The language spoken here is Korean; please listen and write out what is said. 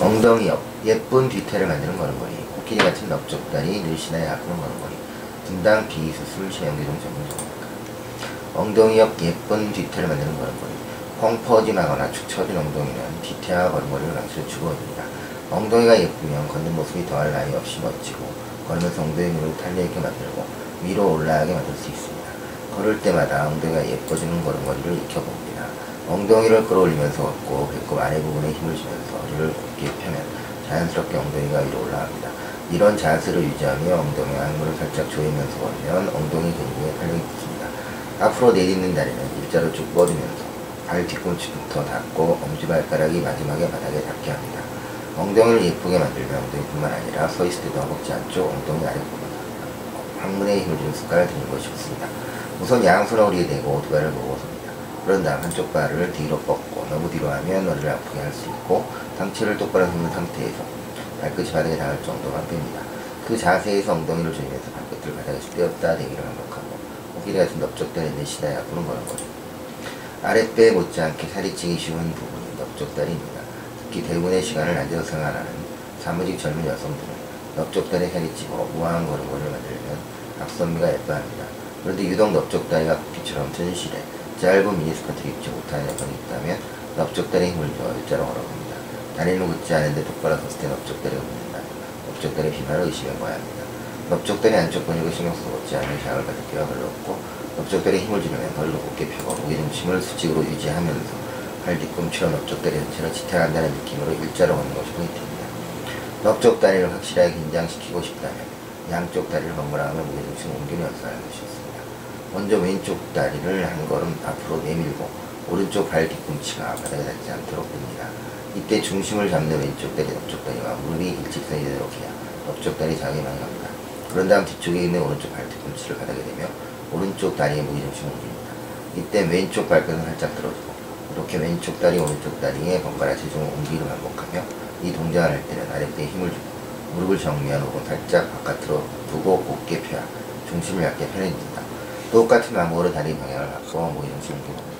엉덩이 옆 예쁜 뒤태를 만드는 걸음걸이 코끼리 같은 넓적다리 늘씬하게 가꾸는 걸음걸이 분당 비수술 체형교정 전문점입니다. 엉덩이 옆 예쁜 뒤태를 만드는 걸음걸이 펑 퍼짐하거나 축 처진 엉덩이는 뒤태와 걸음걸이를 강수로 주거입니다. 엉덩이가 예쁘면 걷는 모습이 더할 나위 없이 멋지고 걸으면서 엉덩이 근육을 탄력있게 만들고 위로 올라가게 만들 수 있습니다. 걸을 때마다 엉덩이가 예뻐지는 걸음걸이를 익혀봅니다. 엉덩이를 끌어올리면서 걷고 배꼽 아래 부분에 힘을 주면서 허리를 곧게 펴면 자연스럽게 엉덩이가 위로 올라갑니다. 이런 자세를 유지하며 엉덩이 안무를 살짝 조이면서 걸으면 엉덩이 근육에 탄력이 붙습니다. 앞으로 내딛는 다리는 일자로 쭉 뻗으면서 발 뒤꿈치부터 닿고 엄지발가락이 마지막에 바닥에 닿게 합니다. 엉덩이를 예쁘게 만들면 엉덩이뿐만 아니라 서 있을 때도 허벅지 안쪽, 엉덩이 아래부분 항문에 힘을 주는 습관을 들이는 것이 좋습니다. 우선 양손을 허리에 대고 두 발을 모아 섭니다. 그런 다음 한쪽 발을 뒤로 뻗고 너무 뒤로 하면 머리를 아프게 할 수 있고 상체를 똑바로 세운 상태에서 발끝이 바닥에 닿을 정도만 뺍니다. 그 자세에서 엉덩이를 조이면서 발끝을 바닥에서 떼었다 대기를 반복하고 코끼리 같은 넓적다리 내쉬다 약부는 거는 거죠. 아랫배 못지않게 살이 찌기 쉬운 부분이 넓적다리입니다. 특히 대부분의 시간을 앉아서 생활하는 사무직 젊은 여성들은 넓적다리에 살이 찌고 우아한 걸음걸이를 만들면 각선미가 예뻐합니다. 그런데 유독 넓적다리가 코끼처럼 튼실해 짧은 미니스커트를 입지 못하는 여성이 있다면 넓적다리에 힘을 줘 일자로 걸어봅니다. 다리는 굳지 않은데 똑바로 섰을 때 넓적다리가 붙는다. 넓적다리 비만을 의심해봐야 합니다. 넓적다리 안쪽 근육을 신경 써서 걷지 않으면 샤을 받을 기가 별로 없고 넓적다리에 힘을 주려면 허리를 곧게 펴고 무게 중심을 수직으로 유지하면서 팔 뒤꿈치로 넓적다리 전체를 지탱한다는 느낌으로 일자로 걷는 것이 포인트입니다. 넓적 다리를 확실하게 긴장시키고 싶다면 양쪽 다리를 번갈아 가며 무게 중심을 옮기는 연습하는 것이 좋습니다. 먼저 왼쪽 다리를 한 걸음 앞으로 내밀고 오른쪽 발 뒤꿈치가 바닥에 닿지 않도록 뺍니다. 이때 중심을 잡는 왼쪽 다리, 넓적 다리와 무릎이 일직선이 되도록 해야 넓적 다리 많이 갑니다. 그런 다음 뒤쪽에 있는 오른쪽 발 뒤꿈치를 바닥에 대며 오른쪽 다리의 무게 중심을 옮깁니다. 이때 왼쪽 발끝은 살짝 들어주고 이렇게 왼쪽 다리, 오른쪽 다리에 번갈아 체중을 옮기를 반복하며 이 동작을 할 때는 아랫배에 힘을 주고 무릎을 정면 혹은 살짝 바깥으로 두고 곧게 펴야 중심을 약게 편해집니다. 똑같은 방법으로 다리 방향을 모기 중심을 옮겨봅니다.